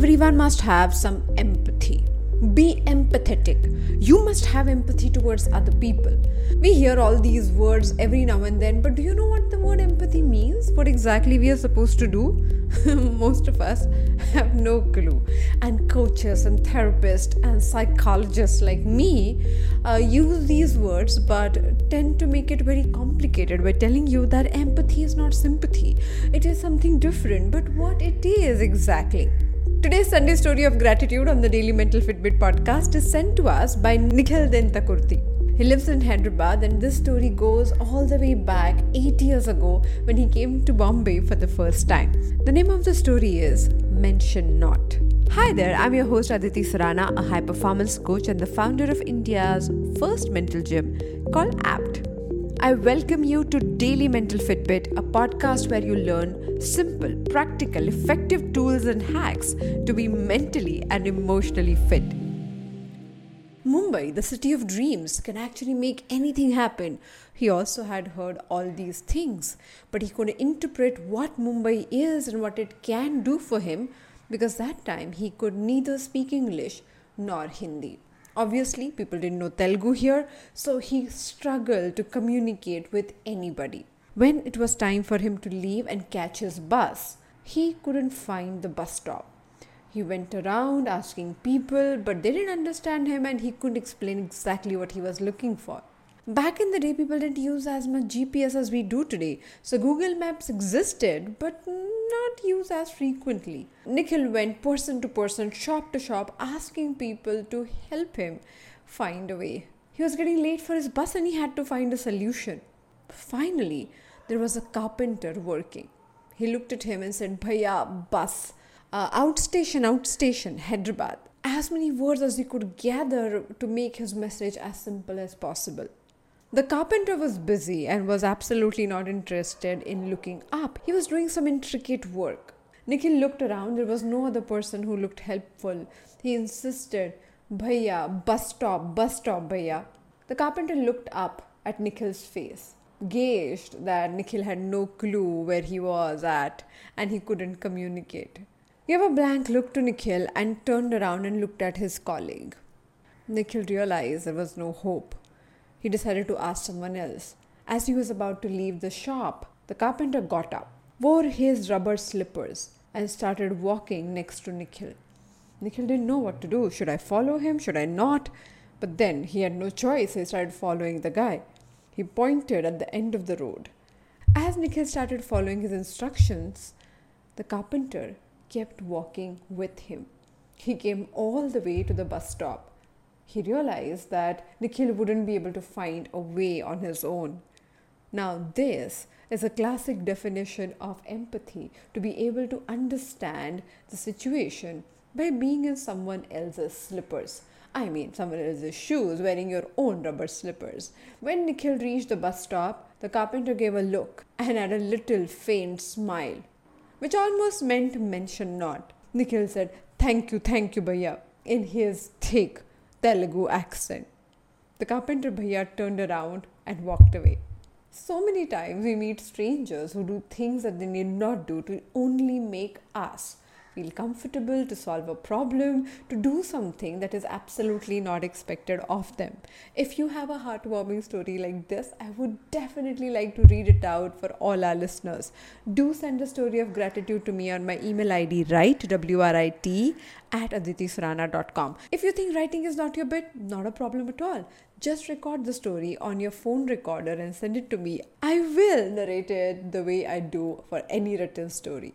everyone must have some empathy. Be empathetic. You must have empathy towards other people. We hear all these words every now and then, but do you know what the word empathy means? What exactly we are supposed to do? Most of us have no clue. And coaches and therapists and psychologists like me uh, use these words but tend to make it very complicated by telling you that empathy is not sympathy. It is something different, but what it is exactly. Today's Sunday story of gratitude on the Daily Mental Fitbit podcast is sent to us by Nikhil Dintakurthi. He lives in Hyderabad, and this story goes all the way back eight years ago when he came to Bombay for the first time. The name of the story is Mention Not. Hi there, I'm your host Aditi Surana, a high performance coach and the founder of India's first mental gym called APT. I welcome you to Daily Mental Fitbit, a podcast where you learn simple, practical, effective tools and hacks to be mentally and emotionally fit. Mumbai, the city of dreams, can actually make anything happen. He also had heard all these things, but he couldn't interpret what Mumbai is and what it can do for him because that time he could neither speak English nor Hindi. Obviously, people didn't know Telugu here, so he struggled to communicate with anybody. When it was time for him to leave and catch his bus, he couldn't find the bus stop. He went around asking people, but they didn't understand him and he couldn't explain exactly what he was looking for. Back in the day, people didn't use as much GPS as we do today, so Google Maps existed, but not used as frequently. Nikhil went person to person, shop to shop, asking people to help him find a way. He was getting late for his bus and he had to find a solution. Finally, there was a carpenter working. He looked at him and said, Bhaiya, bus. Uh, outstation, outstation, Hyderabad. As many words as he could gather to make his message as simple as possible. The carpenter was busy and was absolutely not interested in looking up. He was doing some intricate work. Nikhil looked around. There was no other person who looked helpful. He insisted, Bhaiya, bus stop, bus stop, Bhaiya. The carpenter looked up at Nikhil's face, gauged that Nikhil had no clue where he was at and he couldn't communicate. He gave a blank look to Nikhil and turned around and looked at his colleague. Nikhil realized there was no hope he decided to ask someone else. As he was about to leave the shop, the carpenter got up, wore his rubber slippers, and started walking next to Nikhil. Nikhil didn't know what to do. Should I follow him? Should I not? But then he had no choice. He started following the guy. He pointed at the end of the road. As Nikhil started following his instructions, the carpenter kept walking with him. He came all the way to the bus stop he realized that Nikhil wouldn't be able to find a way on his own. Now, this is a classic definition of empathy to be able to understand the situation by being in someone else's slippers. I mean, someone else's shoes, wearing your own rubber slippers. When Nikhil reached the bus stop, the carpenter gave a look and had a little faint smile, which almost meant mention not. Nikhil said, Thank you, thank you, Bhaiya, in his thick, Telugu accent. The carpenter bhaiya turned around and walked away. So many times we meet strangers who do things that they need not do to only make us feel comfortable, to solve a problem, to do something that is absolutely not expected of them. If you have a heartwarming story like this, I would definitely like to read it out for all our listeners. Do send a story of gratitude to me on my email ID, write, W R I T, at aditisurana.com. If you think writing is not your bit, not a problem at all. Just record the story on your phone recorder and send it to me. I will narrate it the way I do for any written story.